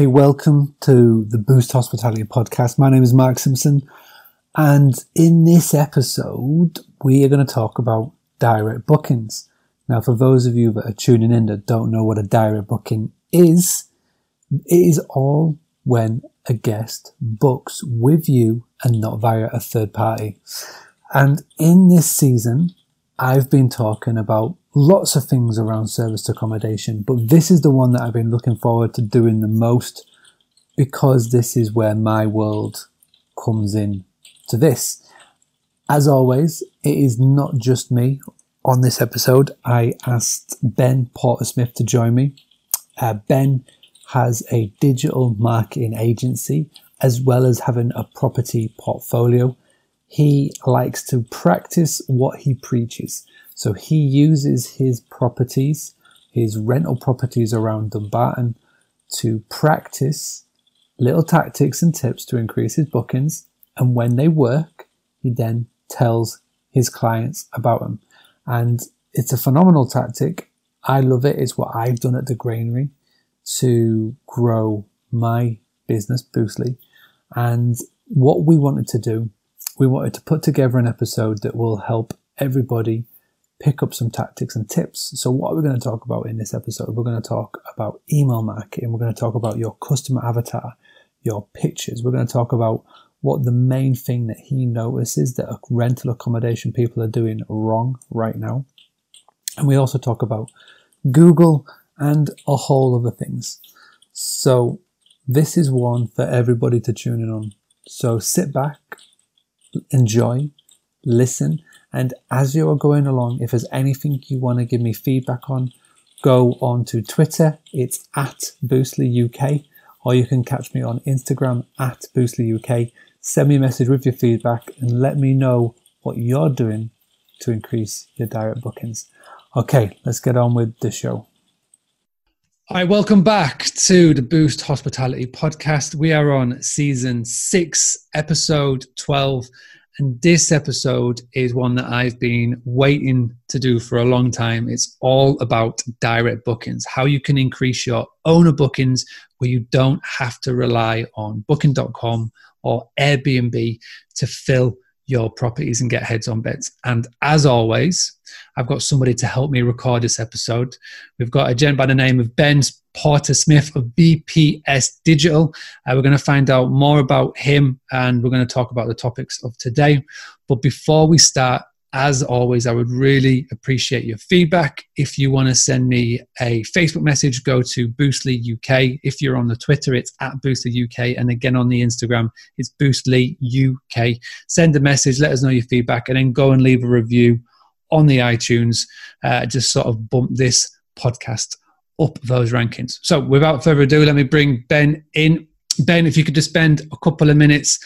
Okay, welcome to the Boost Hospitality Podcast. My name is Mark Simpson, and in this episode, we are going to talk about direct bookings. Now, for those of you that are tuning in that don't know what a direct booking is, it is all when a guest books with you and not via a third party. And in this season, I've been talking about lots of things around service accommodation, but this is the one that I've been looking forward to doing the most because this is where my world comes in to this. As always, it is not just me on this episode. I asked Ben Porter Smith to join me. Uh, ben has a digital marketing agency as well as having a property portfolio. He likes to practice what he preaches. So he uses his properties, his rental properties around Dumbarton, to practice little tactics and tips to increase his bookings. And when they work, he then tells his clients about them. And it's a phenomenal tactic. I love it. It's what I've done at the granary to grow my business, Boostly. And what we wanted to do, we wanted to put together an episode that will help everybody pick up some tactics and tips. So, what are we're going to talk about in this episode, we're going to talk about email marketing. We're going to talk about your customer avatar, your pictures. We're going to talk about what the main thing that he notices that rental accommodation people are doing wrong right now. And we also talk about Google and a whole other things. So, this is one for everybody to tune in on. So, sit back, enjoy, listen and as you are going along, if there's anything you want to give me feedback on, go on to Twitter. It's at Boostly UK, or you can catch me on Instagram at Boostly UK. Send me a message with your feedback and let me know what you're doing to increase your direct bookings. Okay, let's get on with the show. All right, welcome back to the Boost Hospitality Podcast. We are on season six, episode 12. And this episode is one that I've been waiting to do for a long time. It's all about direct bookings, how you can increase your owner bookings where you don't have to rely on booking.com or Airbnb to fill your properties and get heads on beds. And as always, I've got somebody to help me record this episode. We've got a gent by the name of Ben Porter Smith of BPS Digital. Uh, we're going to find out more about him and we're going to talk about the topics of today. But before we start, as always, I would really appreciate your feedback. If you want to send me a Facebook message, go to Boostly UK. If you're on the Twitter, it's at Boostly UK. And again, on the Instagram, it's Boostly UK. Send a message, let us know your feedback, and then go and leave a review on the iTunes. Uh, just sort of bump this podcast up those rankings. So without further ado, let me bring Ben in. Ben, if you could just spend a couple of minutes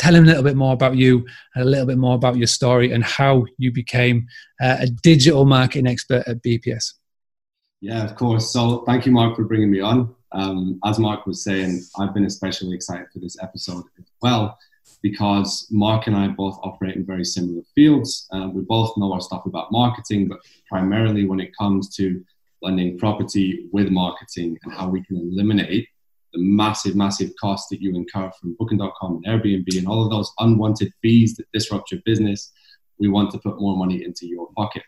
tell him a little bit more about you and a little bit more about your story and how you became uh, a digital marketing expert at BPS. Yeah, of course. So thank you, Mark, for bringing me on. Um, as Mark was saying, I've been especially excited for this episode as well because Mark and I both operate in very similar fields. Uh, we both know our stuff about marketing, but primarily when it comes to blending property with marketing and how we can eliminate the massive, massive costs that you incur from Booking.com and Airbnb and all of those unwanted fees that disrupt your business, we want to put more money into your pocket.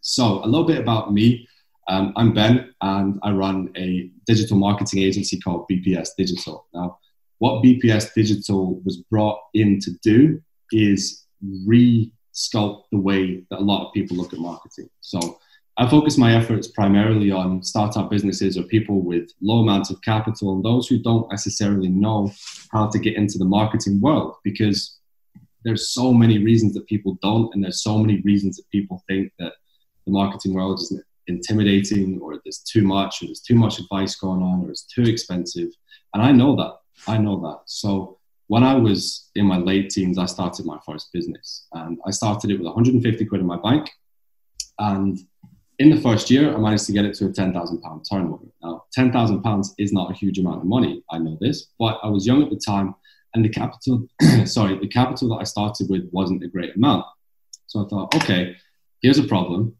So, a little bit about me. Um, I'm Ben, and I run a digital marketing agency called BPS Digital. Now, what BPS Digital was brought in to do is re sculpt the way that a lot of people look at marketing. So, I focus my efforts primarily on startup businesses or people with low amounts of capital and those who don't necessarily know how to get into the marketing world because there's so many reasons that people don't and there's so many reasons that people think that the marketing world is intimidating or there's too much or there's too much advice going on or it's too expensive and i know that i know that so when I was in my late teens, I started my first business. And I started it with 150 quid in my bank. And in the first year, I managed to get it to a £10,000 turnover. Now, £10,000 is not a huge amount of money. I know this, but I was young at the time and the capital, sorry, the capital that I started with wasn't a great amount. So I thought, okay, here's a problem.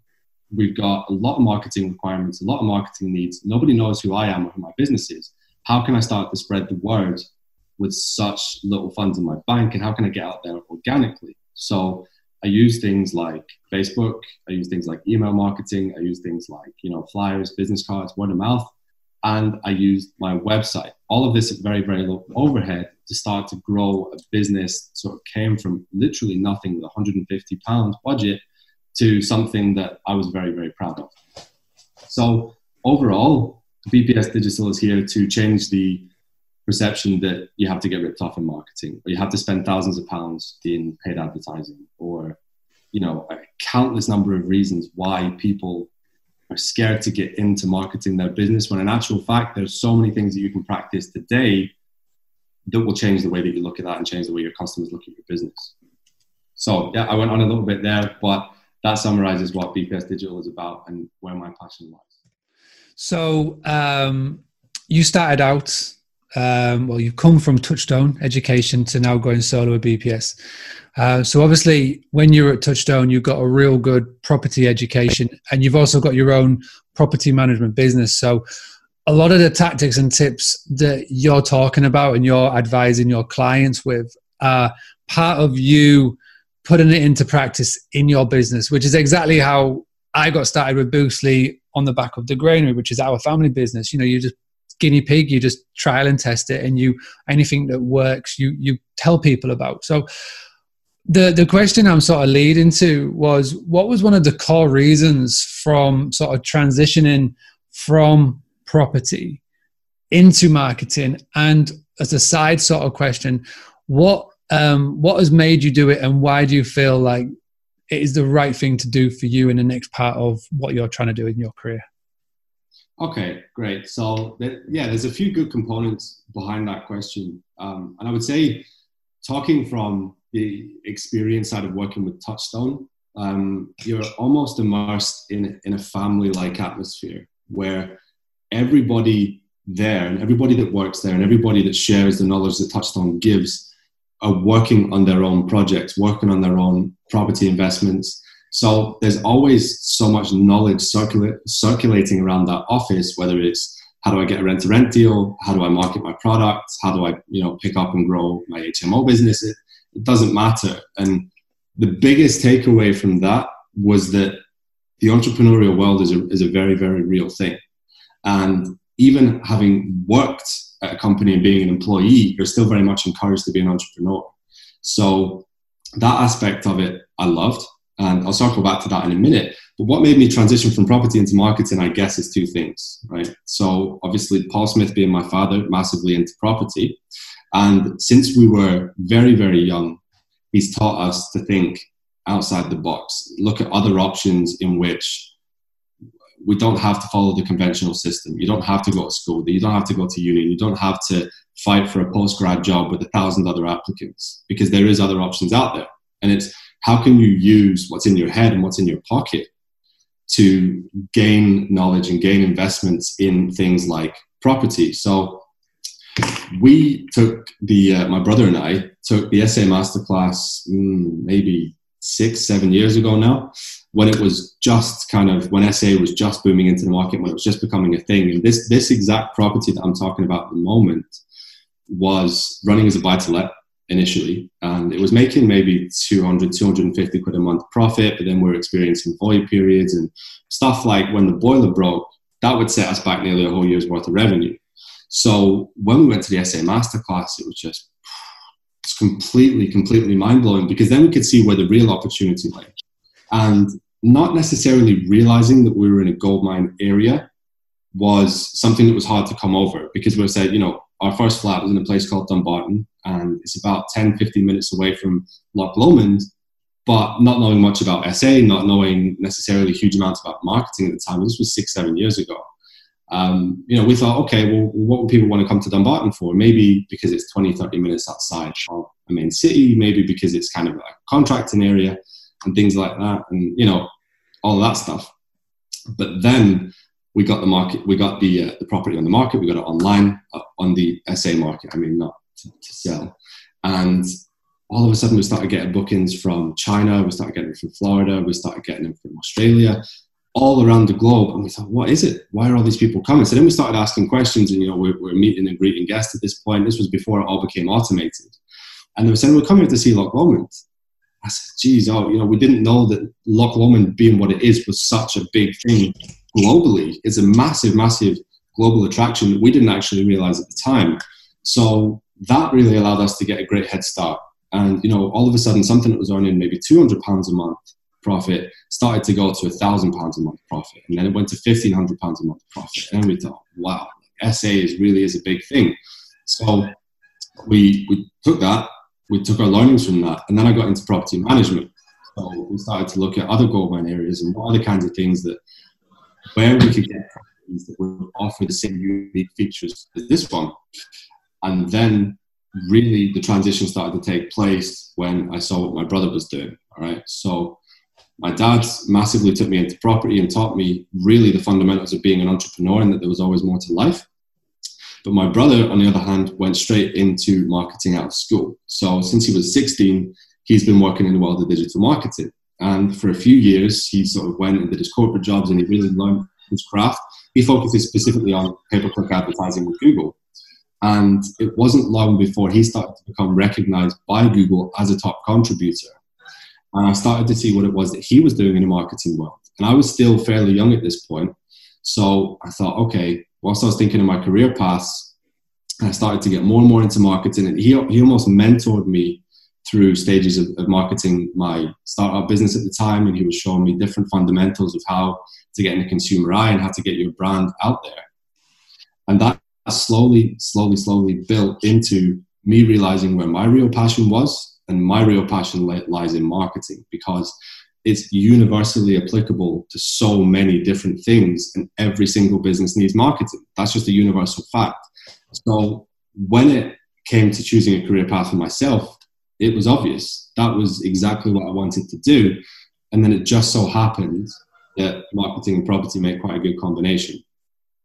We've got a lot of marketing requirements, a lot of marketing needs. Nobody knows who I am or who my business is. How can I start to spread the word with such little funds in my bank? And how can I get out there organically? So I use things like Facebook. I use things like email marketing. I use things like you know flyers, business cards, word of mouth, and I use my website. All of this at very very low overhead to start to grow a business. Sort of came from literally nothing with a 150 pounds budget to something that I was very very proud of. So overall, BPS Digital is here to change the perception that you have to get ripped off in marketing or you have to spend thousands of pounds in paid advertising or you know a countless number of reasons why people are scared to get into marketing their business when in actual fact there's so many things that you can practice today that will change the way that you look at that and change the way your customers look at your business. So yeah i went on a little bit there but that summarizes what bps digital is about and where my passion lies. So um, you started out um, well, you've come from Touchstone Education to now going solo with BPS. Uh, so obviously, when you're at Touchstone, you've got a real good property education, and you've also got your own property management business. So a lot of the tactics and tips that you're talking about and you're advising your clients with are part of you putting it into practice in your business, which is exactly how I got started with Boostly on the back of the granary, which is our family business. You know, you just guinea pig you just trial and test it and you anything that works you you tell people about. So the the question i'm sort of leading to was what was one of the core reasons from sort of transitioning from property into marketing? And as a side sort of question what um, what has made you do it and why do you feel like it is the right thing to do for you in the next part of what you're trying to do in your career Okay, great. So yeah, there's a few good components behind that question, um, and I would say, talking from the experience side of working with Touchstone, um, you're almost immersed in in a family-like atmosphere where everybody there and everybody that works there and everybody that shares the knowledge that Touchstone gives are working on their own projects, working on their own property investments, so there's always so much knowledge circula- circulating around that office, whether it's how do I get a rent to rent deal? How do I market my products? How do I, you know, pick up and grow my HMO business? It, it doesn't matter. And the biggest takeaway from that was that the entrepreneurial world is a, is a very, very real thing. And even having worked at a company and being an employee, you're still very much encouraged to be an entrepreneur. So that aspect of it, I loved. And I'll circle back to that in a minute. But what made me transition from property into marketing, I guess, is two things, right? So obviously, Paul Smith being my father, massively into property. And since we were very, very young, he's taught us to think outside the box, look at other options in which we don't have to follow the conventional system. You don't have to go to school. You don't have to go to uni. You don't have to fight for a post grad job with a thousand other applicants because there is other options out there. And it's how can you use what's in your head and what's in your pocket to gain knowledge and gain investments in things like property? So we took the uh, my brother and i took the sa masterclass mm, maybe six seven years ago now when it was just kind of when sa was just booming into the market when it was just becoming a thing. And this this exact property that i'm talking about at the moment was running as a buy to let initially, and it was making maybe 200, 250 quid a month profit. But then we are experiencing void periods and stuff like when the boiler broke, that would set us back nearly a whole year's worth of revenue. So when we went to the SA Masterclass, it was just it's completely, completely mind blowing because then we could see where the real opportunity lay. And not necessarily realizing that we were in a gold mine area was something that was hard to come over because we said, you know, our first flat was in a place called Dumbarton, and it's about 10, 15 minutes away from Loch Lomond. But not knowing much about SA, not knowing necessarily huge amounts about marketing at the time, this was six, seven years ago. um, you know, we thought, okay, well, what would people want to come to Dumbarton for? Maybe because it's 20, 30 minutes outside of a main city, maybe because it's kind of a contracting area and things like that, and you know, all that stuff. But then we got the market, we got the uh, the property on the market, we got it online uh, on the SA market. I mean, not to, to, sell, and all of a sudden we started getting bookings from China, we started getting from Florida, we started getting them from Australia, all around the globe. And we thought, what is it? Why are all these people coming? So then we started asking questions, and you know, we're, we're meeting and greeting guests at this point. This was before it all became automated, and they were saying, we're coming to see Loch Lomond. I said, geez, oh, you know, we didn't know that Loch Lomond being what it is was such a big thing globally. It's a massive, massive global attraction that we didn't actually realize at the time. So that really allowed us to get a great head start. And, you know, all of a sudden, something that was earning maybe £200 a month profit started to go to a thousand pounds a month profit. And then it went to fifteen hundred pounds a month profit. And we thought, wow, SA is really is a big thing. So we we took that, we took our learnings from that, and then I got into property management. So we started to look at other gold mine areas and what other kinds of things that where we could get properties that would offer the same unique features as this one. And then really the transition started to take place when I saw what my brother was doing. All right. So my dad massively took me into property and taught me really the fundamentals of being an entrepreneur and that there was always more to life. But my brother, on the other hand, went straight into marketing out of school. So since he was 16, he's been working in the world of digital marketing. And for a few years, he sort of went and did his corporate jobs and he really learned his craft. He focuses specifically on pay per click advertising with Google. And it wasn't long before he started to become recognized by Google as a top contributor. And I started to see what it was that he was doing in the marketing world. And I was still fairly young at this point. So I thought, okay, whilst I was thinking of my career paths, I started to get more and more into marketing. And he, he almost mentored me through stages of, of marketing my startup business at the time. And he was showing me different fundamentals of how to get in the consumer eye and how to get your brand out there. And that slowly, slowly, slowly built into me realizing where my real passion was and my real passion lies in marketing because it's universally applicable to so many different things, and every single business needs marketing. That's just a universal fact. So when it came to choosing a career path for myself, it was obvious. That was exactly what I wanted to do. And then it just so happened that marketing and property made quite a good combination.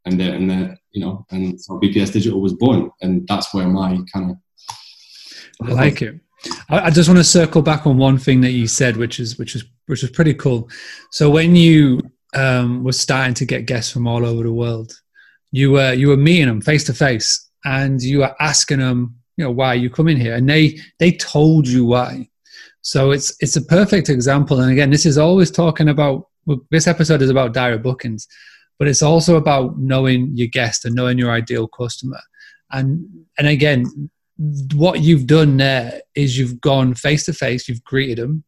And then, and you know, and so BPS Digital was born. And that's where my kind of. I like it. I, just want to circle back on one thing that you said, which is which is which was pretty cool. So when you um, were starting to get guests from all over the world, you were you were meeting them face to face, and you were asking them, you know, why you come in here, and they they told you why. So it's it's a perfect example. And again, this is always talking about. Well, this episode is about direct bookings, but it's also about knowing your guest and knowing your ideal customer. And and again, what you've done there is you've gone face to face, you've greeted them,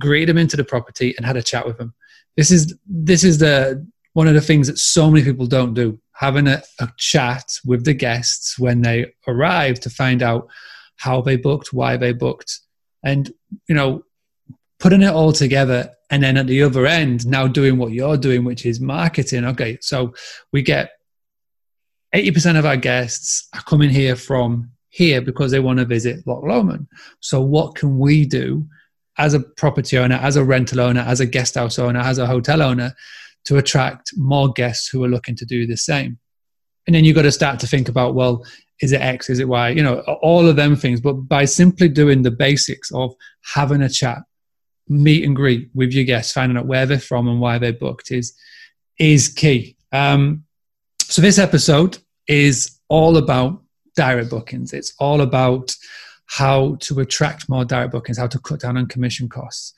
greeted them into the property, and had a chat with them. This is this is the one of the things that so many people don't do. Having a, a chat with the guests when they arrive to find out how they booked, why they booked, and you know, putting it all together and then at the other end now doing what you're doing which is marketing okay so we get 80% of our guests are coming here from here because they want to visit Loch Lomond. So, what can we do as a property owner, as a rental owner, as a guest house owner, as a hotel owner to attract more guests who are looking to do the same? And then you've got to start to think about, well, is it X? Is it Y? You know, all of them things. But by simply doing the basics of having a chat, meet and greet with your guests, finding out where they're from and why they're booked is is key. Um, so this episode is all about direct bookings. It's all about how to attract more direct bookings, how to cut down on commission costs.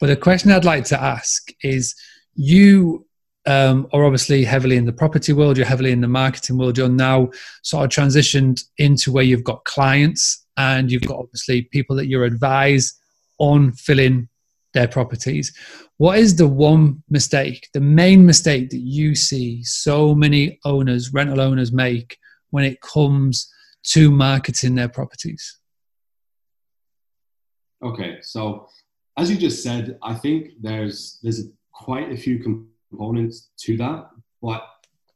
But the question I'd like to ask is you um, are obviously heavily in the property world, you're heavily in the marketing world, you're now sort of transitioned into where you've got clients and you've got obviously people that you advise on filling their properties. What is the one mistake, the main mistake that you see so many owners, rental owners make when it comes to marketing their properties? Okay, so as you just said, I think there's there's quite a few components to that, but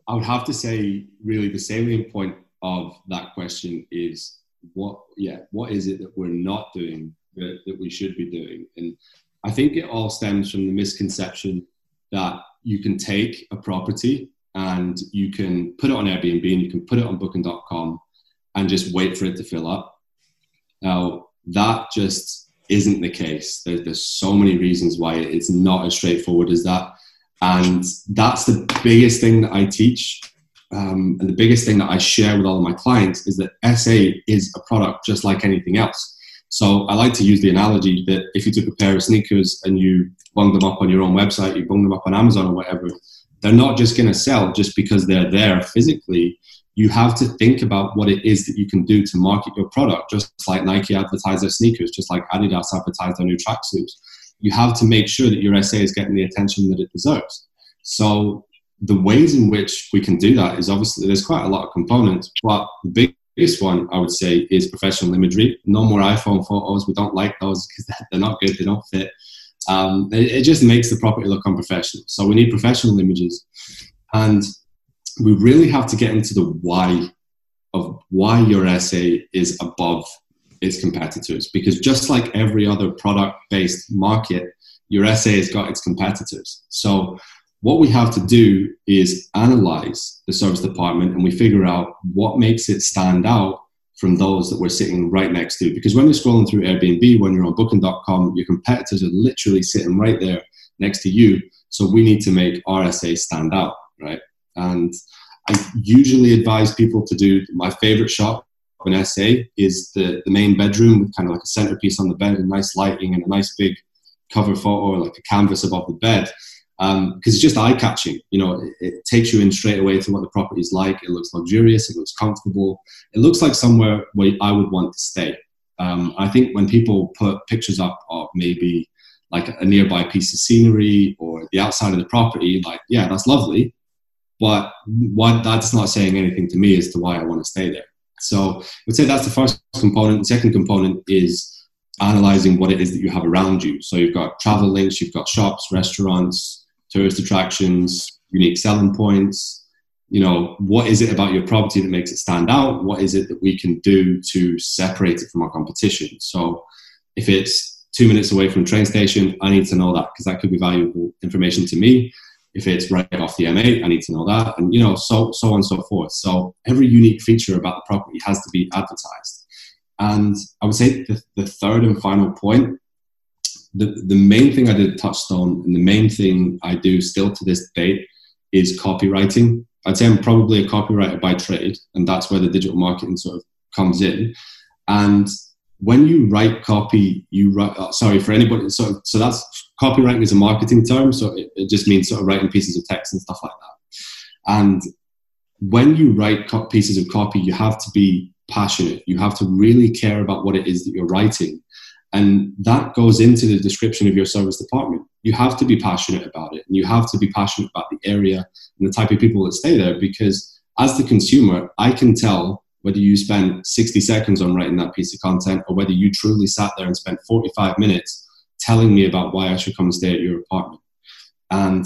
I would have to say, really, the salient point of that question is what, yeah, what is it that we're not doing that, that we should be doing? And I think it all stems from the misconception that you can take a property and you can put it on Airbnb and you can put it on booking.com and just wait for it to fill up. Now, that just isn't the case. There, there's so many reasons why it's not as straightforward as that. And that's the biggest thing that I teach. Um, and the biggest thing that I share with all of my clients is that SA is a product just like anything else. So I like to use the analogy that if you took a pair of sneakers and you bung them up on your own website, you bung them up on Amazon or whatever, they're not just going to sell just because they're there physically. You have to think about what it is that you can do to market your product, just like Nike advertise their sneakers, just like Adidas advertise their new tracksuits you have to make sure that your SA is getting the attention that it deserves. So the ways in which we can do that is obviously there's quite a lot of components, but the biggest one I would say is professional imagery. No more iPhone photos. We don't like those because they're not good. They don't fit. Um, it, it just makes the property look unprofessional. So we need professional images, and we really have to get into the why of why your SA is above its competitors because just like every other product based market, your SA has got its competitors. So what we have to do is analyze the serviced apartment and we figure out what makes it stand out from those that we're sitting right next to. Because when you're scrolling through Airbnb, when you're on booking.com, your competitors are literally sitting right there next to you. So we need to make RSA stand out, right? And I usually advise people to do my favorite shot an SA is the, the main bedroom with kind of like a centerpiece on the bed and nice lighting and a nice big cover photo, or like a canvas above the bed. Because um, it's just eye catching. You know, it, it, takes you in straight away to what the property is like. It looks luxurious. It looks comfortable. It looks like somewhere where I would want to stay. Um, I think when people put pictures up of maybe like a nearby piece of scenery or the outside of the property, like, yeah, that's lovely. But that's not saying anything to me as to why I want to stay there. So I would say that's the first component. The second component is analyzing what it is that you have around you. So you've got travel links, you've got shops, restaurants, tourist attractions, unique selling points. You know, what is it about your property that makes it stand out? What is it that we can do to separate it from our competition? So if it's two minutes away from train station, I need to know that because that could be valuable information to me if it's right off the M8, I need to know that, and you know, so so on and so forth. So every unique feature about the property has to be advertised. And I would say the, the third and final point, the, the main thing I did touchstone, and the main thing I do still to this date is copywriting. I'd say I'm probably a copywriter by trade, and that's where the digital marketing sort of comes in. And when you write copy, you write. Uh, sorry for anybody. So, so that's copywriting is a marketing term. So it, it, just means sort of writing pieces of text and stuff like that. And when you write co- pieces of copy, you have to be passionate. You have to really care about what it is that you're writing, and that goes into the description of your serviced apartment. You have to be passionate about it, and you have to be passionate about the area and the type of people that stay there. Because as the consumer, I can tell whether you spend 60 seconds on writing that piece of content or whether you truly sat there and spent 45 minutes telling me about why I should come and stay at your apartment. And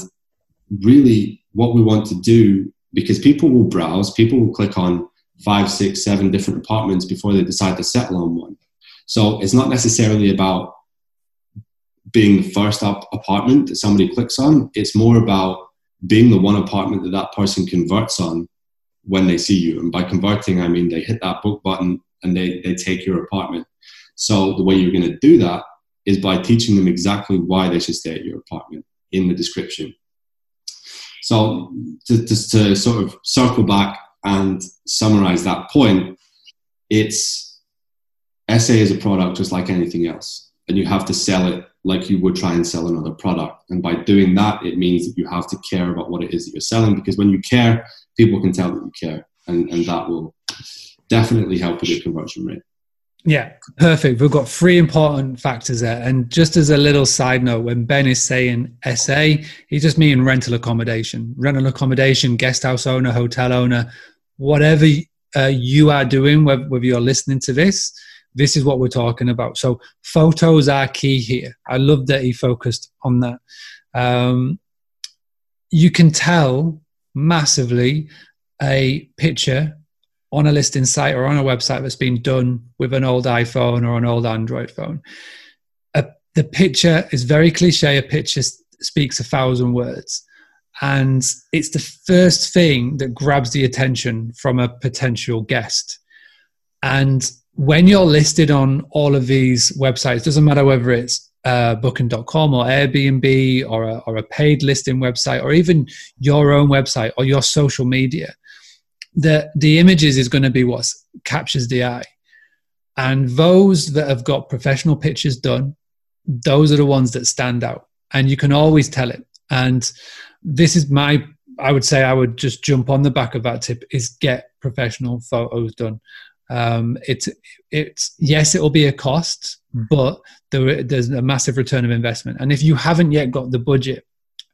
really, what we want to do, because people will browse, people will click on five, six, seven different apartments before they decide to settle on one. So it's not necessarily about being the first up apartment that somebody clicks on. It's more about being the one apartment that that person converts on when they see you. And by converting, I mean they hit that book button and they, they take your apartment. So the way you're going to do that is by teaching them exactly why they should stay at your apartment in the description. So to, to, to sort of circle back and summarize that point, it's SA is a product just like anything else, and you have to sell it like you would try and sell another product. And by doing that, it means that you have to care about what it is that you're selling because when you care, people can tell that you care, and, and that will definitely help with your conversion rate. Yeah, perfect. We've got three important factors there. And just as a little side note, when Ben is saying SA, he's just meaning rental accommodation. Rental accommodation, guest house owner, hotel owner, whatever uh, you are doing, whether, you're listening to this, this is what we're talking about. So photos are key here. I love that he focused on that. Um, you can tell massively a picture on a listing site or on a website that's been done with an old iPhone or an old Android phone. A, the picture is very cliche. A picture speaks a thousand words. And it's the first thing that grabs the attention from a potential guest. And when you're listed on all of these websites, doesn't matter whether it's uh, booking.com or Airbnb or a, or a paid listing website or even your own website or your social media, the, the images is going to be what captures the eye. And those that have got professional pictures done, those are the ones that stand out. And you can always tell it. And this is my, I would say, I would just jump on the back of that tip is get professional photos done. Um, it's it's yes, it will be a cost. Hmm. but there, there's a massive return of investment. And if you haven't yet got the budget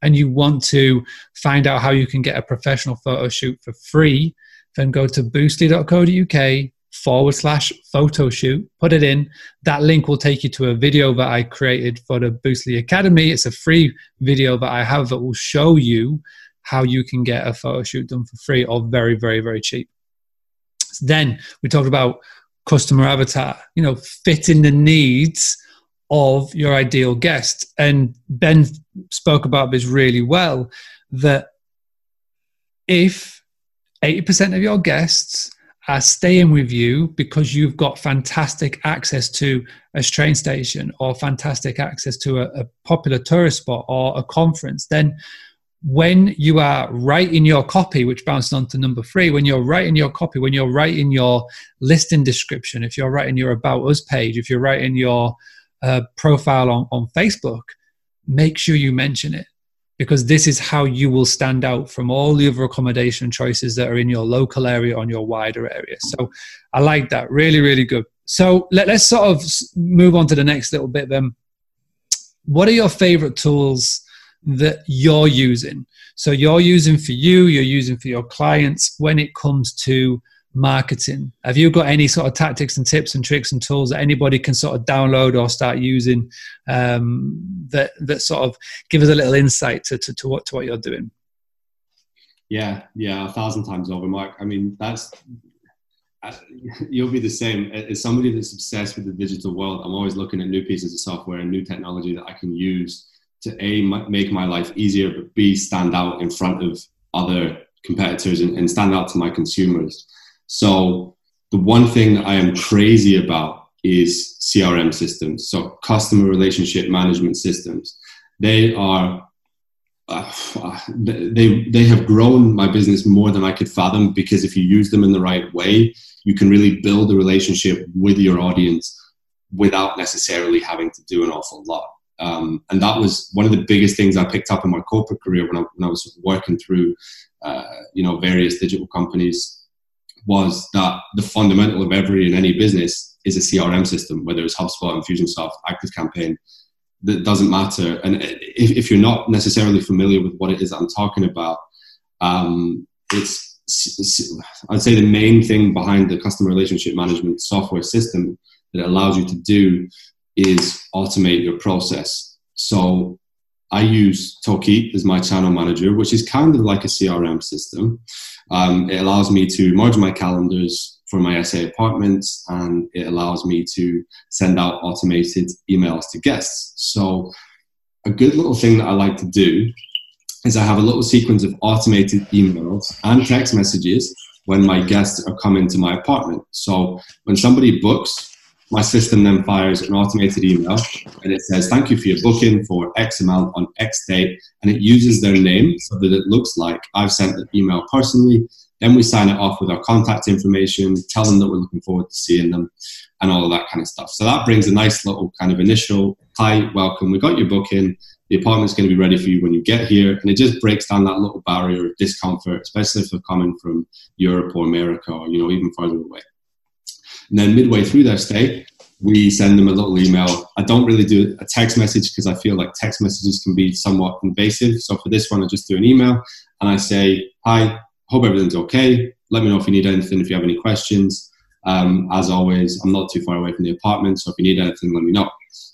and you want to find out how you can get a professional photo shoot for free, then go to boostly.co.uk forward slash photo shoot, put it in. That link will take you to a video that I created for the Boostly Academy. It's a free video that I have that will show you how you can get a photo shoot done for free or very, very, very cheap. Then we talked about customer avatar, you know, fitting the needs of your ideal guest. And Ben spoke about this really well that if 80% of your guests are staying with you because you've got fantastic access to a train station or fantastic access to a, a popular tourist spot or a conference, then when you are writing your copy, which bounces on to number three, when you're writing your copy, when you're writing your listing description, if you're writing your About Us page, if you're writing your uh, profile on, on Facebook, make sure you mention it because this is how you will stand out from all the other accommodation choices that are in your local area on your wider area. So I like that. Really, really good. So let, us sort of move on to the next little bit then. What are your favorite tools? That you're using. So you're using for you, you're using for your clients when it comes to marketing. Have you got any sort of tactics and tips and tricks and tools that anybody can sort of download or start using um, that that sort of give us a little insight to, to, to what to what you're doing? Yeah, yeah, a thousand times over, Mark. I mean, that's uh, you'll be the same as somebody that's obsessed with the digital world. I'm always looking at new pieces of software and new technology that I can use to a make my life easier, but b stand out in front of other competitors and, and stand out to my consumers. So the one thing that I am crazy about is CRM systems, so customer relationship management systems. They are uh, they they have grown my business more than I could fathom because if you use them in the right way, you can really build a relationship with your audience without necessarily having to do an awful lot. Um, and that was one of the biggest things I picked up in my corporate career when I, when I was working through, uh, you know, various digital companies was that the fundamental of every and any business is a CRM system, whether it's HubSpot, Infusionsoft, ActiveCampaign, that doesn't matter. And if, if, you're not necessarily familiar with what it is I'm talking about, um, it's I'd say the main thing behind the customer relationship management software system that allows you to do is automate your process. So I use Tokeet as my channel manager, which is kind of like a CRM system. Um, it allows me to merge my calendars for my SA apartments and it allows me to send out automated emails to guests. So, a good little thing that I like to do is I have a little sequence of automated emails and text messages when my guests are coming to my apartment. So, when somebody books my system then fires an automated email and it says, Thank you for your booking for X amount on X date. And it uses their name so that it looks like I've sent the email personally. Then we sign it off with our contact information, tell them that we're looking forward to seeing them, and all of that kind of stuff. So that brings a nice little kind of initial hi, welcome. We got your booking. The apartment's going to be ready for you when you get here. And it just breaks down that little barrier of discomfort, especially if they're coming from Europe or America or, you know, even further away. And then midway through their stay, we send them a little email. I don't really do a text message because I feel like text messages can be somewhat invasive. So for this one, I just do an email and I say, Hi, hope everything's okay. Let me know if you need anything, if you have any questions. Um, as always, I'm not too far away from the apartment, so if you need anything, let me know.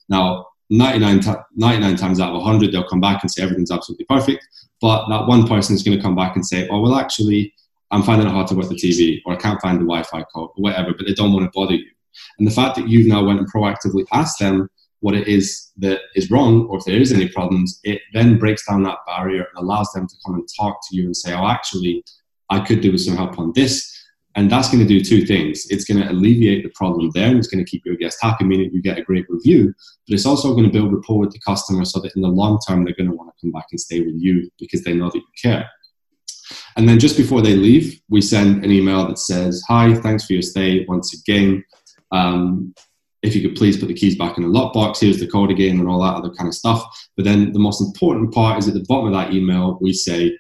Now, 99, t- 99 times out of 100, they'll come back and say everything's absolutely perfect. But that one person is going to come back and say, oh, well, actually, I'm finding it hard to work the TV, or I can't find the Wi-Fi code, or whatever. But they don't want to bother you. And the fact that you've now went and proactively asked them what it is that is wrong, or if there is any problems, it then breaks down that barrier and allows them to come and talk to you and say, oh, actually, I could do with some help on this. And that's going to do two things. It's going to alleviate the problem there and it's going to keep your guest happy, meaning you get a great review. But it's also going to build rapport with the customer so that in the long term, they're going to want to come back and stay with you because they know that you care. And then just before they leave, we send an email that says, Hi, thanks for your stay once again. Um, if you could please put the keys back in the lockbox, here's the code again, and all that other kind of stuff. But then the most important part is at the bottom of that email, we say,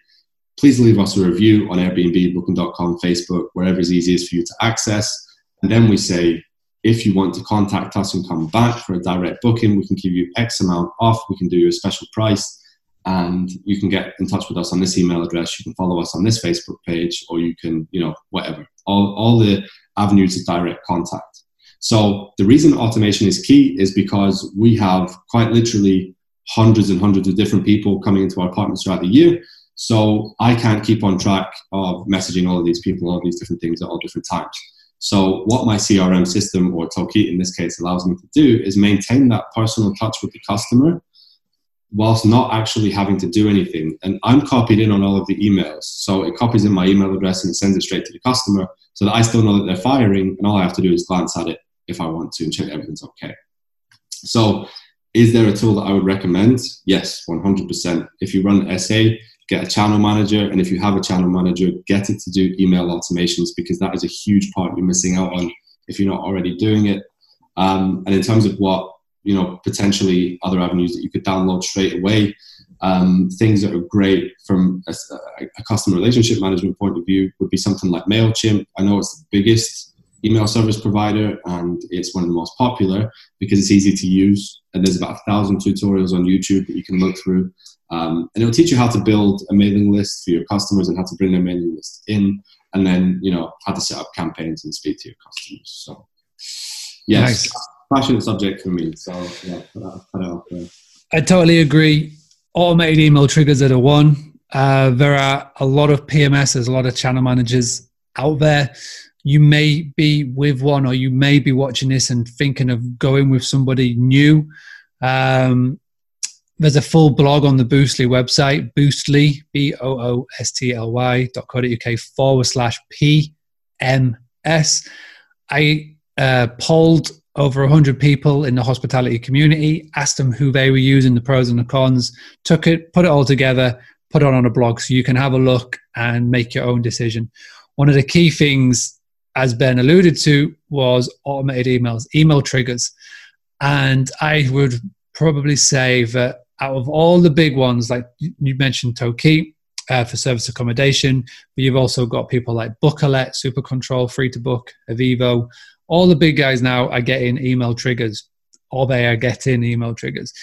please leave us a review on Airbnb, Booking.com, Facebook, wherever is easiest for you to access. And then we say, if you want to contact us and come back for a direct booking, we can give you X amount off. We can do you a special price and you can get in touch with us on this email address. You can follow us on this Facebook page or you can, you know, whatever. All, all the avenues of direct contact. So the reason automation is key is because we have quite literally hundreds and hundreds of different people coming into our apartments throughout the year. So I can't keep on track of messaging all of these people, all these different things at all different times. So what my CRM system or Tokeet in this case allows me to do is maintain that personal touch with the customer whilst not actually having to do anything. And I'm copied in on all of the emails. So it copies in my email address and sends it straight to the customer so that I still know that they're firing and all I have to do is glance at it if I want to and check everything's okay. So is there a tool that I would recommend? Yes, 100%. If you run SA, get a channel manager. And if you have a channel manager, get it to do email automations because that is a huge part you're missing out on if you're not already doing it. Um, and in terms of what, you know, potentially other avenues that you could download straight away, um, things that are great from a, a, customer relationship management point of view would be something like MailChimp. I know it's the biggest email service provider and it's one of the most popular because it's easy to use. And there's about a thousand tutorials on YouTube that you can look through. Um, and it'll teach you how to build a mailing list for your customers and how to bring their mailing list in, and then you know how to set up campaigns and speak to your customers. So, yes, nice. Passionate subject for me. So yeah. I totally agree. Automated email triggers are the one. Uh, there are a lot of PMSs, a lot of channel managers out there. You may be with one, or you may be watching this and thinking of going with somebody new. Um, there's a full blog on the Boostly website, boostly, B O O S T L Y dot co dot uk forward slash PMS. I uh, polled over 100 people in the hospitality community, asked them who they were using, the pros and the cons, took it, put it all together, put it on a blog so you can have a look and make your own decision. One of the key things, as Ben alluded to, was automated emails, email triggers. And I would probably say that out of all the big ones, like you mentioned Tokeet uh, for service accommodation, but you've also got people like Bookalet, Super Control, Free to Book, Avivo. All the big guys now are getting email triggers, or they are getting email triggers.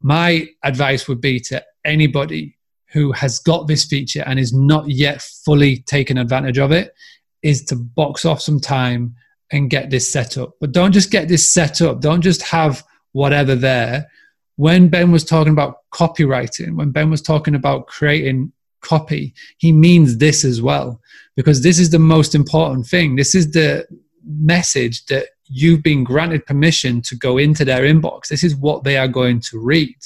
My advice would be to anybody who has got this feature and is not yet fully taken advantage of it is to box off some time and get this set up. But don't just get this set up. Don't just have whatever there when Ben was talking about copywriting, when Ben was talking about creating copy, he means this as well, because this is the most important thing. This is the message that you've been granted permission to go into their inbox. This is what they are going to read.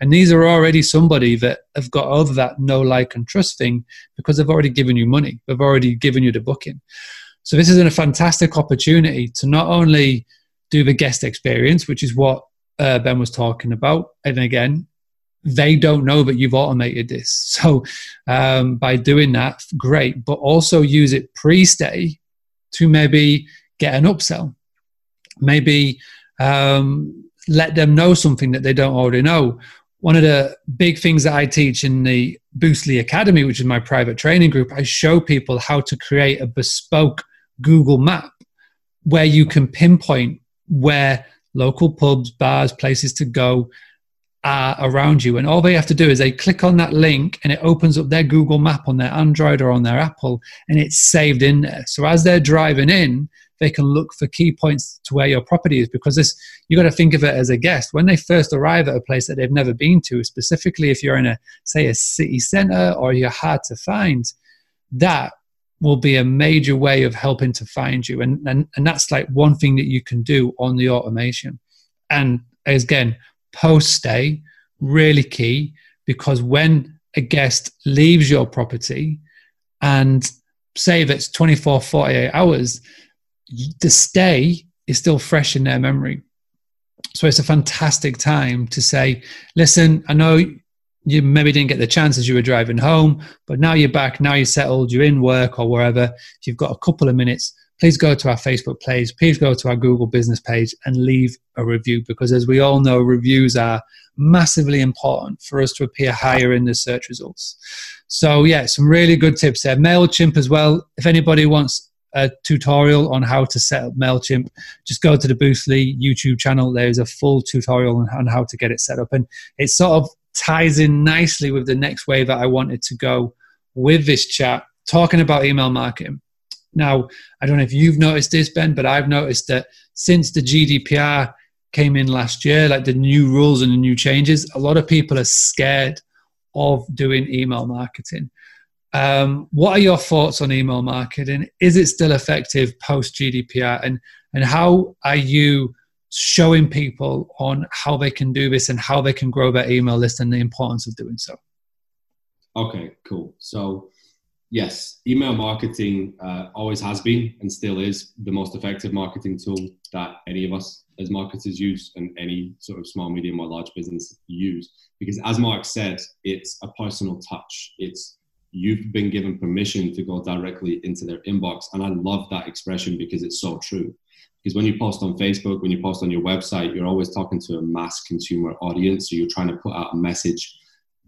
And these are already somebody that have got over that no like and trust thing because they've already given you money. They've already given you the booking. So this is a fantastic opportunity to not only do the guest experience, which is what uh, Ben was talking about. And again, they don't know that you've automated this. So um, by doing that, great. But also use it pre-stay to maybe get an upsell. Maybe um, let them know something that they don't already know. One of the big things that I teach in the Boostly Academy, which is my private training group, I show people how to create a bespoke Google map where you can pinpoint where local pubs, bars, places to go are around you. And all they have to do is they click on that link and it opens up their Google map on their Android or on their Apple and it's saved in there. So as they're driving in, they can look for key points to where your property is because this you got to think of it as a guest. When they first arrive at a place that they've never been to specifically if you're in a say a city center or you're hard to find that will be a major way of helping to find you. And and, and that's like one thing that you can do on the automation. And again post stay really key because when a guest leaves your property and say it's 24 48 hours the stay is still fresh in their memory so it's a fantastic time to say listen i know you maybe didn't get the chance as you were driving home but now you're back now you're settled you're in work or wherever if you've got a couple of minutes please go to our facebook page please go to our google business page and leave a review because as we all know reviews are massively important for us to appear higher in the search results so yeah, some really good tips there. MailChimp as well. If anybody wants a tutorial on how to set up MailChimp, just go to the Boostly YouTube channel. There's a full tutorial on, on how to get it set up. And it sort of ties in nicely with the next way that I wanted to go with this chat, talking about email marketing. Now, I don't know if you've noticed this, Ben, but I've noticed that since the GDPR came in last year, like the new rules and the new changes, a lot of people are scared of doing email marketing. Um, what are your thoughts on email marketing? Is it still effective post GDPR? And, and how are you showing people on how they can do this and how they can grow their email list and the importance of doing so? Okay, cool. So, yes, email marketing uh, always has been and still is the most effective marketing tool that any of us as marketers use and any sort of small, medium, or large business use. Because as Mark said, it's a personal touch. It's you've been given permission to go directly into their inbox. And I love that expression because it's so true. Because when you post on Facebook, when you post on your website, you're always talking to a mass consumer audience. So you're trying to put out a message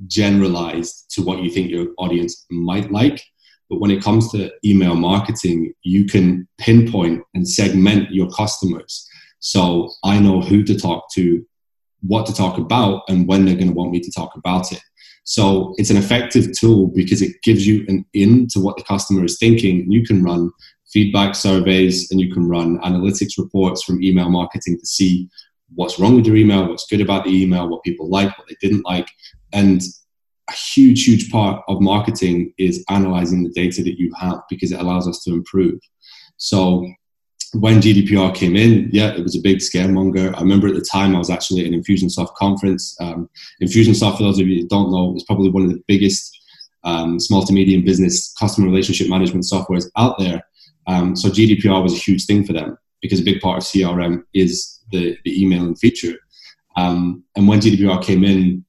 generalized to what you think your audience might like. But when it comes to email marketing, you can pinpoint and segment your customers so I know who to talk to, what to talk about, and when they're going to want me to talk about it. So it's an effective tool because it gives you an in to what the customer is thinking. You can run feedback surveys and you can run analytics reports from email marketing to see what's wrong with your email, what's good about the email, what people like, what they didn't like. And a huge, huge part of marketing is analyzing the data that you have because it allows us to improve. So when GDPR came in, yeah, it was a big scaremonger. I remember at the time I was actually at an Infusionsoft conference. Um, Infusionsoft, for those of you who don't know, is probably one of the biggest um, small to medium business customer relationship management softwares out there. Um, so GDPR was a huge thing for them because a big part of CRM is the, the emailing feature. Um, and when GDPR came in,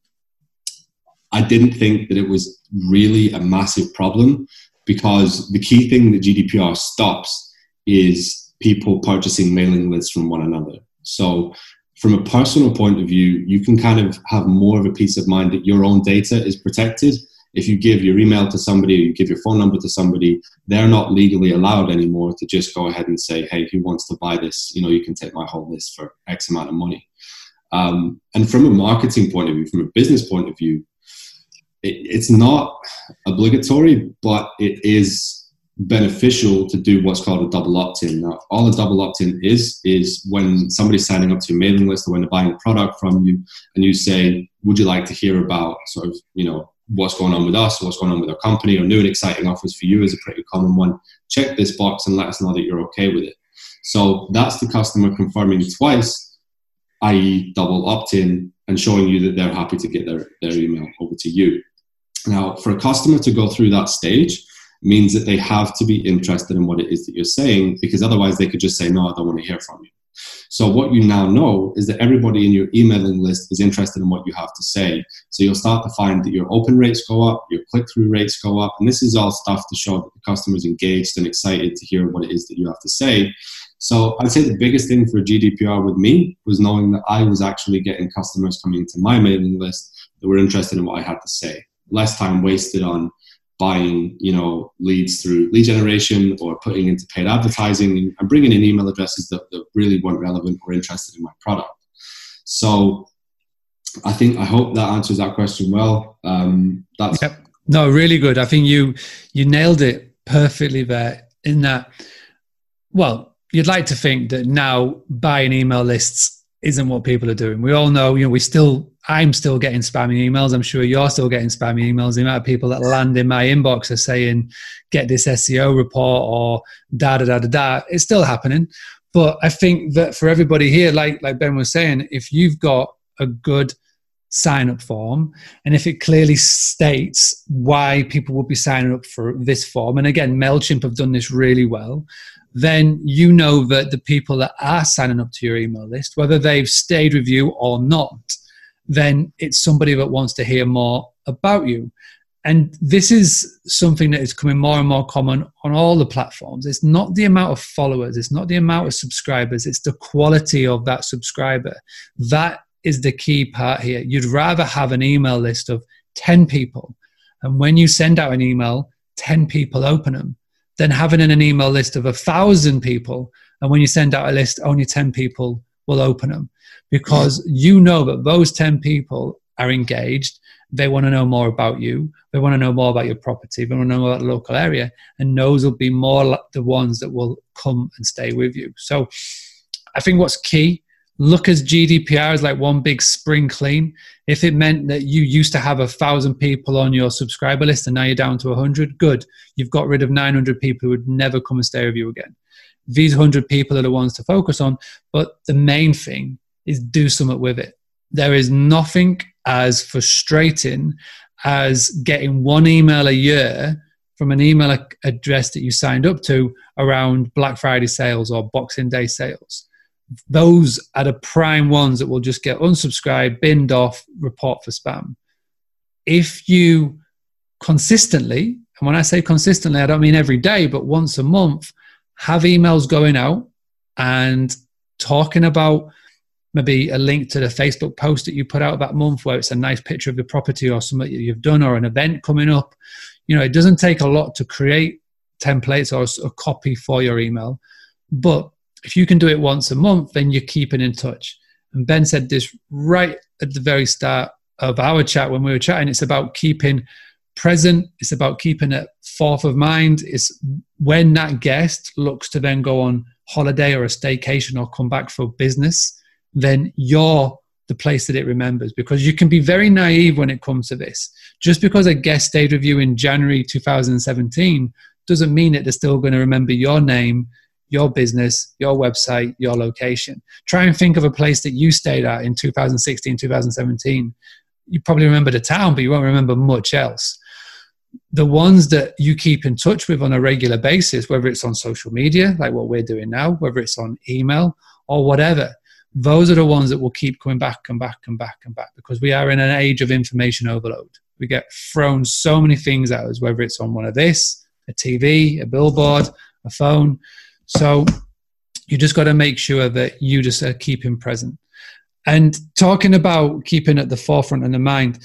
I didn't think that it was really a massive problem because the key thing that GDPR stops is people purchasing mailing lists from one another. So, from a personal point of view, you can kind of have more of a peace of mind that your own data is protected. If you give your email to somebody or you give your phone number to somebody, they're not legally allowed anymore to just go ahead and say, hey, who wants to buy this? You know, you can take my whole list for X amount of money. Um, and from a marketing point of view, from a business point of view, it, it's not obligatory, but it is beneficial to do what's called a double opt-in. Now, all a double opt-in is is when somebody's signing up to your mailing list or when they're buying a product from you, and you say, "Would you like to hear about sort of you know what's going on with us, what's going on with our company, or new and exciting offers for you?" is a pretty common one. Check this box and let us know that you're okay with it. So that's the customer confirming twice, i.e., double opt-in, and showing you that they're happy to get their, their email over to you. Now, for a customer to go through that stage means that they have to be interested in what it is that you're saying because otherwise they could just say, no, I don't want to hear from you. So, what you now know is that everybody in your emailing list is interested in what you have to say. So, you'll start to find that your open rates go up, your click through rates go up. And this is all stuff to show that the customer is engaged and excited to hear what it is that you have to say. So, I'd say the biggest thing for GDPR with me was knowing that I was actually getting customers coming to my mailing list that were interested in what I had to say. Less time wasted on buying you know leads through lead generation or putting into paid advertising and bringing in email addresses that, that really weren't relevant or interested in my product. So i think i hope that answers that question well. Um, that's yep. no really good. I think you you nailed it perfectly there in that well you'd like to think that now buying email lists isn't what people are doing. We all know, you know, we still, I'm still getting spammy emails. I'm sure you're still getting spammy emails. The amount of people that land in my inbox are saying, get this SEO report or da da da da da. It's still happening. But I think that for everybody here, like, like Ben was saying, if you've got a good sign up form and if it clearly states why people would be signing up for this form and again mailchimp have done this really well then you know that the people that are signing up to your email list whether they've stayed with you or not then it's somebody that wants to hear more about you. And this is something that is coming more and more common on all the platforms. It's not the amount of followers it's not the amount of subscribers it's the quality of that subscriber. That is the key part here. You'd rather have an email list of 10 people, and when you send out an email, 10 people open them, than having an email list of a thousand people, and when you send out a list, only 10 people will open them because you know that those 10 people are engaged. They want to know more about you. They want to know more about your property. They want to know about the local area. And those will be more the ones that will come and stay with you. So I think what's key look as GDPR as like one big spring clean. If it meant that you used to have a thousand people on your subscriber list and now you're down to a hundred, good. You've got rid of 900 people who would never come and stay with you again. These 100 people are the ones to focus on, but the main thing is do something with it. There is nothing as frustrating as getting one email a year from an email address that you signed up to around Black Friday sales or Boxing Day sales those are the prime ones that will just get unsubscribed, binned off, report for spam. If you consistently, and when I say consistently, I don't mean every day, but once a month, have emails going out and talking about maybe a link to the Facebook post that you put out that month where it's a nice picture of the property or something that you've done or an event coming up. You know, it doesn't take a lot to create templates or a copy for your email, but if you can do it once a month, then you're keeping in touch. And Ben said this right at the very start of our chat when we were chatting. It's about keeping present, it's about keeping it forth of mind. It's when that guest looks to then go on holiday or a staycation or come back for business, then you're the place that it remembers because you can be very naive when it comes to this. Just because a guest stayed with you in January 2017 doesn't mean that they're still going to remember your name your business, your website, your location. Try and think of a place that you stayed at in 2016, 2017. You probably remember the town, but you won't remember much else. The ones that you keep in touch with on a regular basis, whether it's on social media, like what we're doing now, whether it's on email or whatever, those are the ones that will keep coming back and back and back and back because we are in an age of information overload. We get thrown so many things at us, whether it's on one of this, a TV, a billboard, a phone so you just got to make sure that you just are keeping present. And talking about keeping at the forefront in the mind,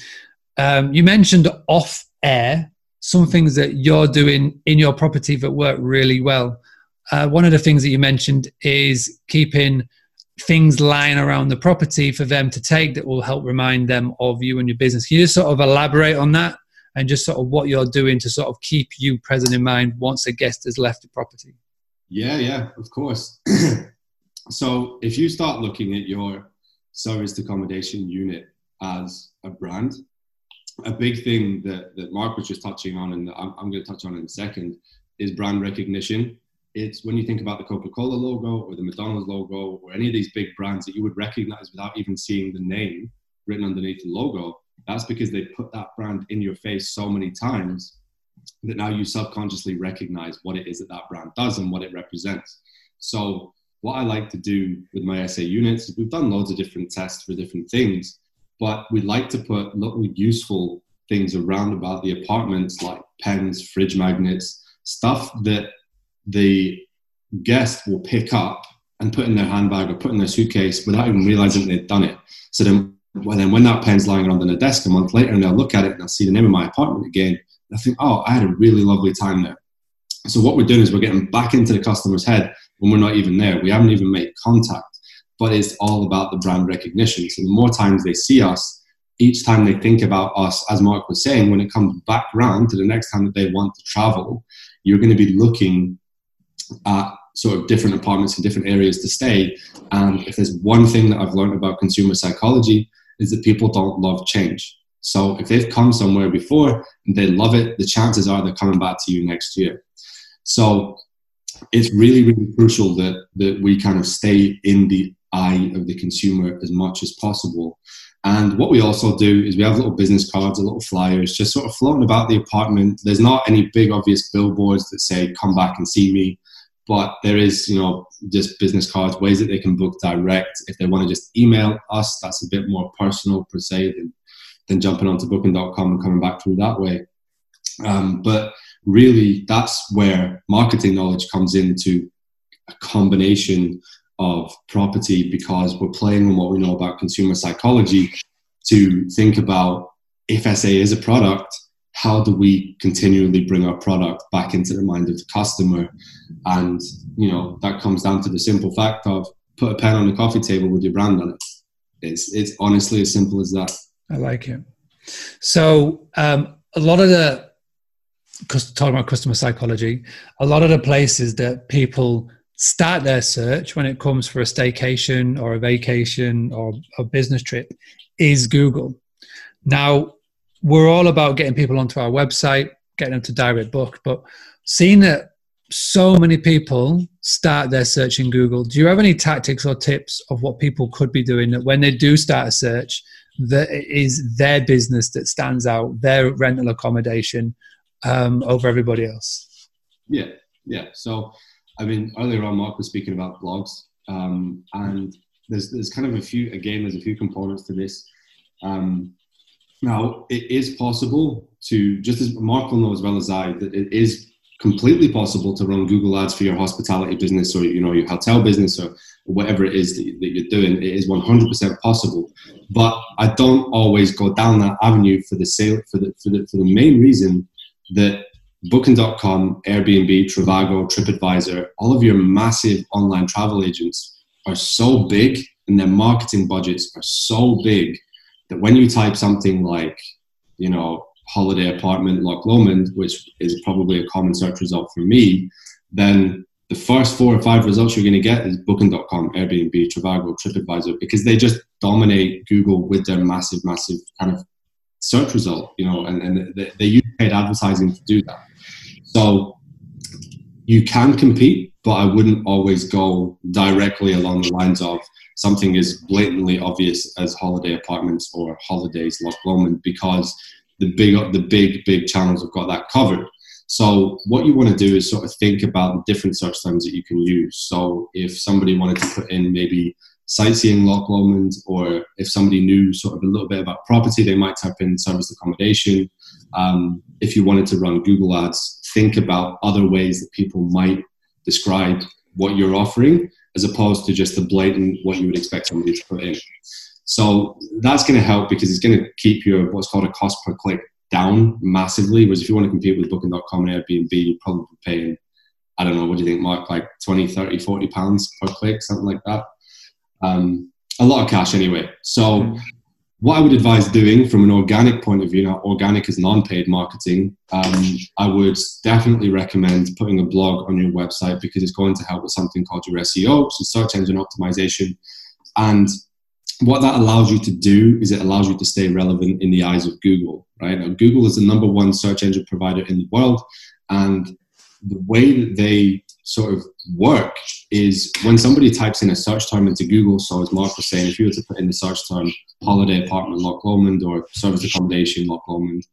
um, you mentioned off air some things that you're doing in your property that work really well. Uh, one of the things that you mentioned is keeping things lying around the property for them to take that will help remind them of you and your business. Can you just sort of elaborate on that and just sort of what you're doing to sort of keep you present in mind once a guest has left the property? Yeah, yeah, of course. so if you start looking at your serviced accommodation unit as a brand, a big thing that, that Mark was just touching on, and I'm, I'm going to touch on in a second, is brand recognition. It's when you think about the Coca Cola logo or the McDonald's logo or any of these big brands that you would recognize without even seeing the name written underneath the logo. That's because they put that brand in your face so many times that now you subconsciously recognize what it is that that brand does and what it represents. So what I like to do with my SA units is we've done loads of different tests for different things, but we like to put little useful things around about the apartments like pens, fridge magnets, stuff that the guest will pick up and put in their handbag or put in their suitcase without even realizing they've done it. So then, well, then when that pen's lying around on the desk a month later and they'll look at it and they'll see the name of my apartment again, I think, oh, I had a really lovely time there. So what we're doing is we're getting back into the customer's head when we're not even there. We haven't even made contact, but it's all about the brand recognition. So the more times they see us, each time they think about us, as Mark was saying, when it comes back round to the next time that they want to travel, you're going to be looking at sort of different apartments in different areas to stay. And if there's one thing that I've learned about consumer psychology is that people don't love change. So if they've come somewhere before and they love it, the chances are they're coming back to you next year. So it's really, really crucial that that we kind of stay in the eye of the consumer as much as possible. And what we also do is we have little business cards, a little flyers, just sort of floating about the apartment. There's not any big obvious billboards that say "Come back and see me," but there is, you know, just business cards, ways that they can book direct. If they want to just email us, that's a bit more personal per se than, than jumping onto Booking.com and coming back through that way. Um, but really, that's where marketing knowledge comes into a combination of property because we're playing on what we know about consumer psychology to think about if SA is a product, how do we continually bring our product back into the mind of the customer? And, you know, that comes down to the simple fact of put a pen on the coffee table with your brand on it. It's, it's honestly as simple as that. I like it. So, um, a lot of the, talking about customer psychology, a lot of the places that people start their search when it comes for a staycation or a vacation or a business trip is Google. Now, we're all about getting people onto our website, getting them to direct book, but seeing that so many people start their search in Google, do you have any tactics or tips of what people could be doing that when they do start a search, that it is their business that stands out, their rental accommodation um, over everybody else? Yeah, yeah. So I mean, earlier on, Mark was speaking about blogs, um, and there's there's kind of a few again. There's a few components to this. Um, now, it is possible to just as Mark will know as well as I that it is completely possible to run Google Ads for your hospitality business or you know your hotel business or whatever it is that, you're doing. It is 100% possible, but I don't always go down that avenue for the sale for the for the for the main reason that Booking.com, Airbnb, Trivago, TripAdvisor, all of your massive online travel agents are so big and their marketing budgets are so big that when you type something like, you know, holiday apartment Loch Lomond, which is probably a common search result for me, then the first four or five results you're going to get is Booking.com, Airbnb, Trivago, TripAdvisor, because they just dominate Google with their massive, massive kind of search result, you know, and, and they, they use paid advertising to do that. So you can compete, but I wouldn't always go directly along the lines of something as blatantly obvious as holiday apartments or holidays Loch Lomond because the big the big big channels have got that covered. So what you want to do is sort of think about the different search terms that you can use. So if somebody wanted to put in maybe sightseeing Loch Lomond, or if somebody knew sort of a little bit about property, they might type in service accommodation. Um, if you wanted to run Google Ads, think about other ways that people might describe what you're offering, as opposed to just the blatant what you would expect somebody to put in. So that's going to help because it's going to keep your what's called a cost per click down massively. Whereas if you want to compete with Booking.com and Airbnb, you're probably paying, I don't know, what do you think, Mark, like 20, 30, 40 pounds per click, something like that um, a lot of cash anyway. So, mm. what I would advise doing from an organic point of view, now organic is non-paid marketing, um, I would definitely recommend putting a blog on your website because it's going to help with something called your SEO, so search engine optimization. And what that allows you to do is it allows you to stay relevant in the eyes of Google, right? Now, Google is the number one search engine provider in the world, and the way that they sort of work is when somebody types in a search term into Google. So as Mark was saying, if you were to put in the search term holiday apartment Loch Lomond or service accommodation Loch Lomond,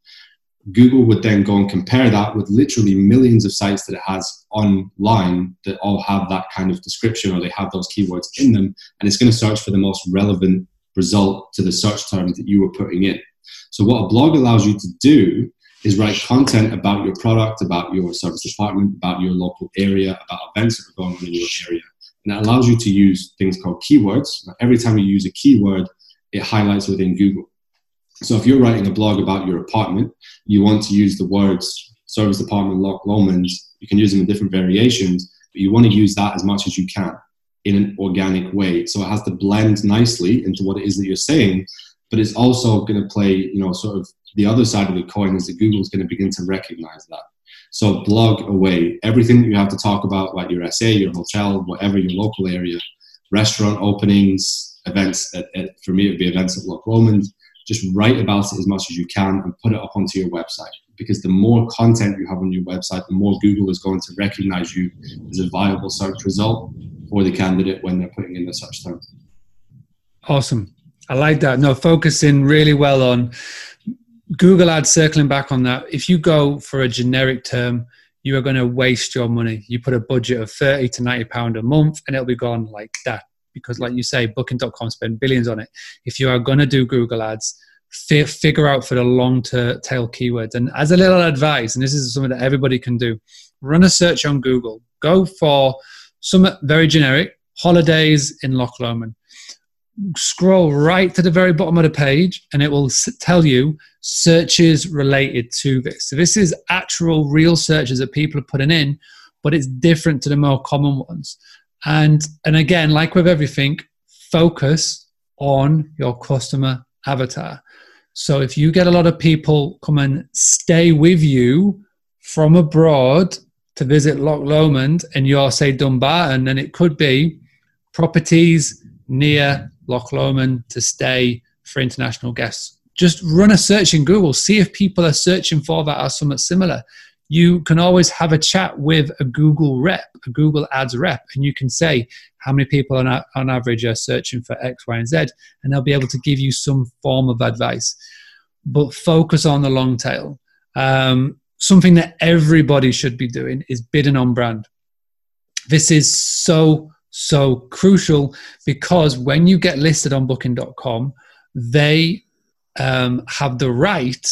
Google would then go and compare that with literally millions of sites that it has online that all have that kind of description or they have those keywords in them, and it's going to search for the most relevant result to the search term that you were putting in. So what a blog allows you to do is write content about your product, about your serviced apartment, about your local area, about events that are going on in your area. And it allows you to use things called keywords. Now, every time you use a keyword, it highlights within Google. So if you're writing a blog about your apartment, you want to use the words serviced apartment, Loch Lomond, you can use them in different variations, but you want to use that as much as you can in an organic way. So it has to blend nicely into what it is that you're saying, but it's also going to play, you know, sort of the other side of the coin is that Google is going to begin to recognize that. So blog away everything that you have to talk about, like your SA, your hotel, whatever your local area, restaurant openings, events. At, at, for me, it would be events at Loch Lomond. Just write about it as much as you can and put it up onto your website. Because the more content you have on your website, the more Google is going to recognize you as a viable search result for the candidate when they're putting in the search term. Awesome. I like that. No, focusing really well on Google Ads, circling back on that. If you go for a generic term, you are going to waste your money. You put a budget of 30 to 90 pound a month and it'll be gone like that. Because like you say, booking.com spend billions on it. If you are going to do Google ads, f- figure out for the long tail keywords. And as a little advice, and this is something that everybody can do, run a search on Google. Go for some very generic holidays in Loch Lomond scroll right to the very bottom of the page and it will tell you searches related to this. So this is actual real searches that people are putting in, but it's different to the more common ones. And and again, like with everything, focus on your customer avatar. So if you get a lot of people come and stay with you from abroad to visit Loch Lomond and you're say Dumbarton, then it could be properties near Loch Lomond to stay for international guests. Just run a search in Google, see if people are searching for that or something similar. You can always have a chat with a Google rep, a Google Ads rep, and you can say how many people on, on average are searching for X, Y, and Z, and they'll be able to give you some form of advice. But focus on the long tail. Um, something that everybody should be doing is bidding on brand. This is so so crucial because when you get listed on booking.com, they um, have the right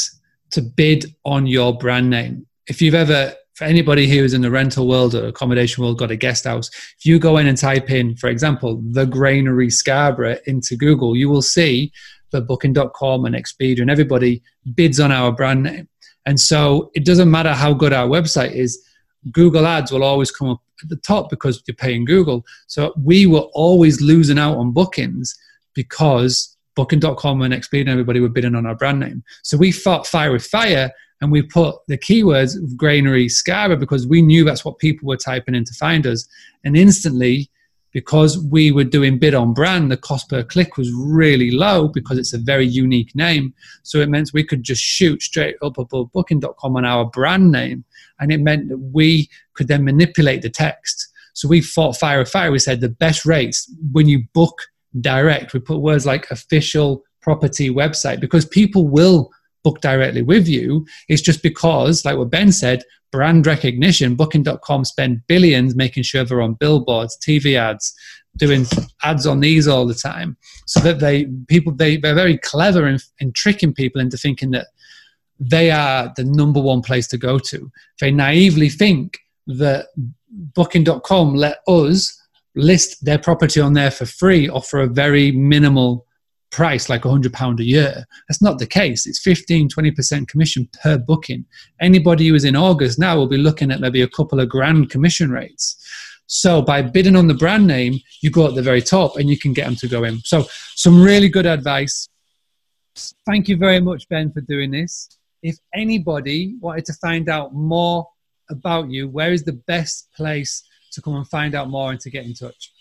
to bid on your brand name. If you've ever, for anybody who is in the rental world or accommodation world, got a guest house, if you go in and type in, for example, the Granary Scarborough into Google, you will see that booking.com and Expedia and everybody bids on our brand name. And so it doesn't matter how good our website is, Google ads will always come up at the top because you're paying Google. So we were always losing out on bookings because booking.com and Expedia and everybody were bidding on our brand name. So we fought fire with fire and we put the keywords granary Scarborough because we knew that's what people were typing in to find us. And instantly, because we were doing bid on brand, the cost per click was really low because it's a very unique name. So it meant we could just shoot straight up above booking.com on our brand name and it meant that we could then manipulate the text. So we fought fire with fire. We said the best rates when you book direct, we put words like official property website because people will book directly with you. It's just because, like what Ben said, brand recognition, booking.com spend billions making sure they're on billboards, TV ads, doing ads on these all the time. So that they people they, they're very clever in, in tricking people into thinking that they are the number one place to go to. They naively think that booking.com let us list their property on there for free or for a very minimal price, like £100 a year. That's not the case. It's 15, 20% commission per booking. Anybody who is in August now will be looking at maybe a couple of grand commission rates. So by bidding on the brand name, you go at the very top and you can get them to go in. So some really good advice. Thank you very much, Ben, for doing this if anybody wanted to find out more about you, where is the best place to come and find out more and to get in touch?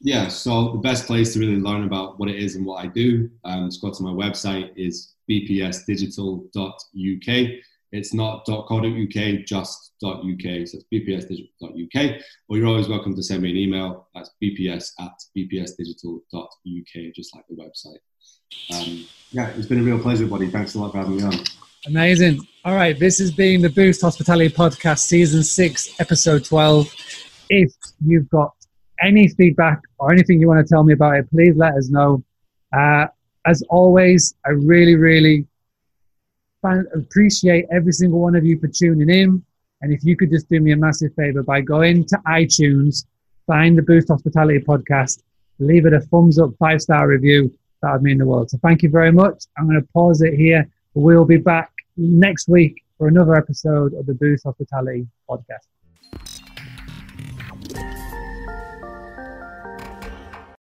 Yeah, so the best place to really learn about what it is and what I do, um, go to my website, is bpsdigital.uk. It's not .co.uk, just .uk. So it's bpsdigital.uk. Or you're always welcome to send me an email. That's bps at bpsdigital.uk, just like the website. Um, yeah, it's been a real pleasure, buddy. Thanks a lot for having me on. Amazing. All right, this has been the Boost Hospitality Podcast, Season 6, Episode 12. If you've got any feedback or anything you want to tell me about it, please let us know. Uh, as always, I really, really appreciate every single one of you for tuning in. And if you could just do me a massive favor by going to iTunes, find the Boost Hospitality Podcast, leave it a thumbs up, five star review. That would mean the world. So thank you very much. I'm going to pause it here. We'll be back next week for another episode of the Boost Hospitality podcast.